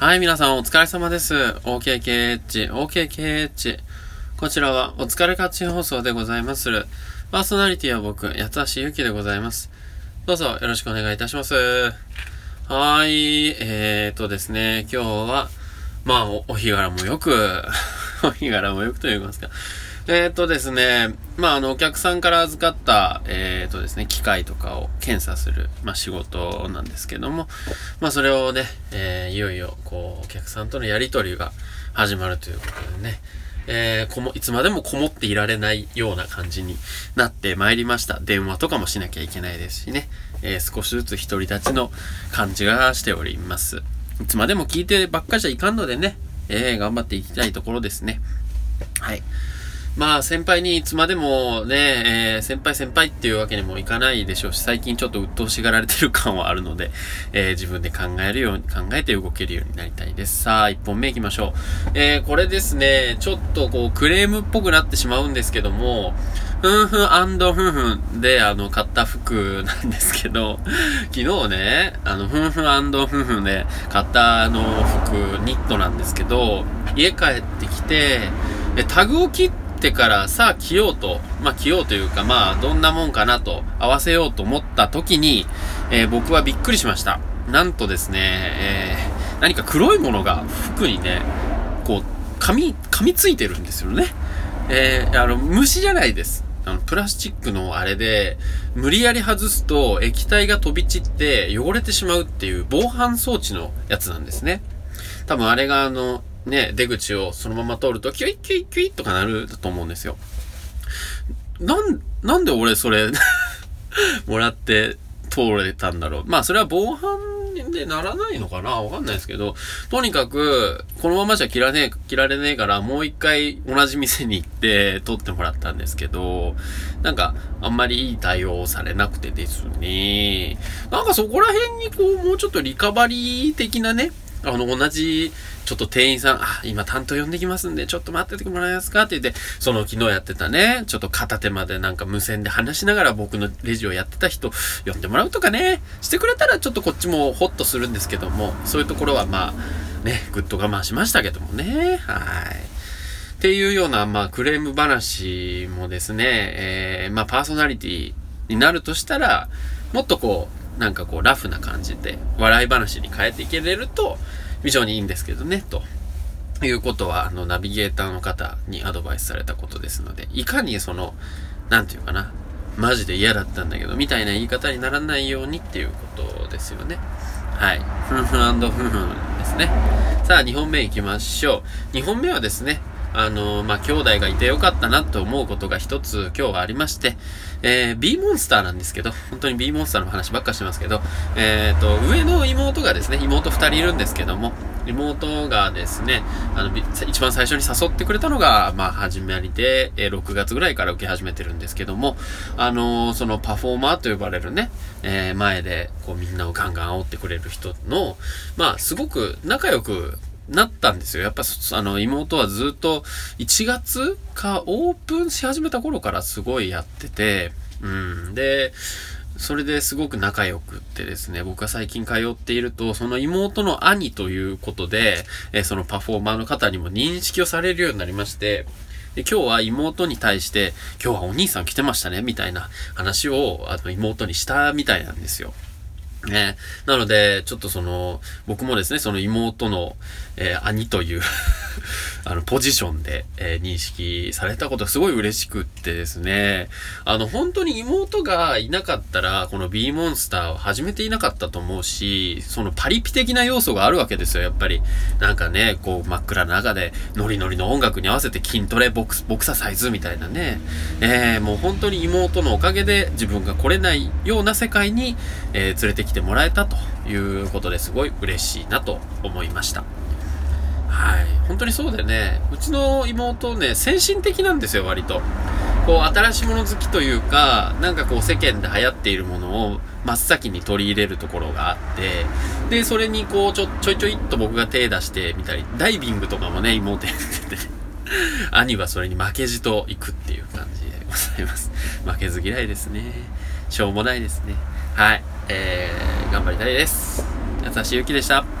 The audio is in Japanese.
はい、皆さんお疲れ様です。OKKH、OKKH。こちらはお疲れ勝ち放送でございまする。パーソナリティは僕、八橋ゆきでございます。どうぞよろしくお願いいたします。はーい、えーとですね、今日は、まあ、おお日柄もよく、お日柄もよくと言いますか。えーとですね、まあ、あの、お客さんから預かった、えーとですね、機械とかを検査する、まあ、仕事なんですけども、まあ、それをね、えーいよいよ、こう、お客さんとのやりとりが始まるということでね、えーこも、いつまでもこもっていられないような感じになってまいりました。電話とかもしなきゃいけないですしね、えー少しずつ独り立ちの感じがしております。いつまでも聞いてばっかりじゃいかんのでね、えー頑張っていきたいところですね。はい。まあ先輩にいつまでもね、えー先輩先輩っていうわけにもいかないでしょうし、最近ちょっと鬱陶しがられてる感はあるので、えー自分で考えるように、考えて動けるようになりたいです。さあ、1本目行きましょう。えーこれですね、ちょっとこうクレームっぽくなってしまうんですけども、ふんふんふんふんで、あの、買った服なんですけど、昨日ね、あの、ふんふんふんふんで買ったあの服、ニットなんですけど、家帰ってきて、タグを切っててからさあ着ようと、まあ着ようというかまあどんなもんかなと合わせようと思った時に、えー僕はびっくりしました。なんとですね、えー何か黒いものが服にね、こう、噛み、噛みついてるんですよね。えーあの、虫じゃないです。あの、プラスチックのあれで、無理やり外すと液体が飛び散って汚れてしまうっていう防犯装置のやつなんですね。多分あれがあの、ね、出口をそのまま通ると、キュイキュイキュイとかなると思うんですよ。なん、なんで俺それ、もらって通れたんだろう。まあそれは防犯でならないのかな？わかんないですけど、とにかく、このままじゃ切らねえ、切られねえから、もう一回同じ店に行って撮ってもらったんですけど、なんか、あんまりいい対応をされなくてですね、なんかそこら辺にこう、もうちょっとリカバリー的なね、あの、同じ、ちょっと店員さん、あ、今担当呼んできますんで、ちょっと待っててもらえますか？って言って、その昨日やってたね、ちょっと片手までなんか無線で話しながら僕のレジをやってた人、呼んでもらうとかね、してくれたらちょっとこっちもホッとするんですけども、そういうところはまあ、ね、ぐっと我慢しましたけどもね、はい。っていうような、まあ、クレーム話もですね、えーまあ、パーソナリティになるとしたら、もっとこう、なんかこう、ラフな感じで、笑い話に変えていけれると、非常にいいんですけどね、と。いうことは、あの、ナビゲーターの方にアドバイスされたことですので、いかにその、なんていうかな、マジで嫌だったんだけど、みたいな言い方にならないようにっていうことですよね。はい。ふんふんふんふんですね。さあ、2本目行きましょう。2本目はですね、あのまあ、兄弟がいてよかったなと思うことが一つ今日はありまして、えー、B モンスターなんですけど、本当に B モンスターの話ばっかしてますけど、えっ、と、上の妹がですね、妹二人いるんですけども、妹がですね、あの、一番最初に誘ってくれたのが、まあ、始まりで、えー6月ぐらいから受け始めてるんですけども、あのそのパフォーマーと呼ばれるね、えー前で、こう、みんなをガンガン煽ってくれる人の、まあ、すごく仲良くなったんですよ。やっぱ、あの、妹はずっと、1月か、オープンし始めた頃からすごいやってて、うん。で、それですごく仲良くってですね、僕が最近通っていると、その妹の兄ということで、えそのパフォーマーの方にも認識をされるようになりまして、で今日は妹に対して、今日はお兄さん来てましたね、みたいな話を、あの、妹にしたみたいなんですよ。ね。なので、ちょっとその、僕もですね、その妹の、えー兄という あの、ポジションで、えー認識されたことがすごい嬉しくってですね、あの、本当に妹がいなかったら、この B モンスターを始めていなかったと思うし、そのパリピ的な要素があるわけですよ、やっぱり。なんかね、こう、真っ暗な中で、ノリノリの音楽に合わせて筋トレ、ボクス、ボクササイズみたいなね。えーもう本当に妹のおかげで自分が来れないような世界に、えー連れてきてもらえたということですごい嬉しいなと思いました。はい。本当にそうでね、うちの妹ね、先進的なんですよ、割と。こう、新しいもの好きというか、なんかこう、世間で流行っているものを真っ先に取り入れるところがあって、で、それにこう、ちょ、ちょいちょいっと僕が手出してみたり、ダイビングとかもね、妹やってて、兄はそれに負けじと行くっていう感じでございます。負けず嫌いですね。しょうもないですね。はい。えー、頑張りたいです。優しいゆきでした。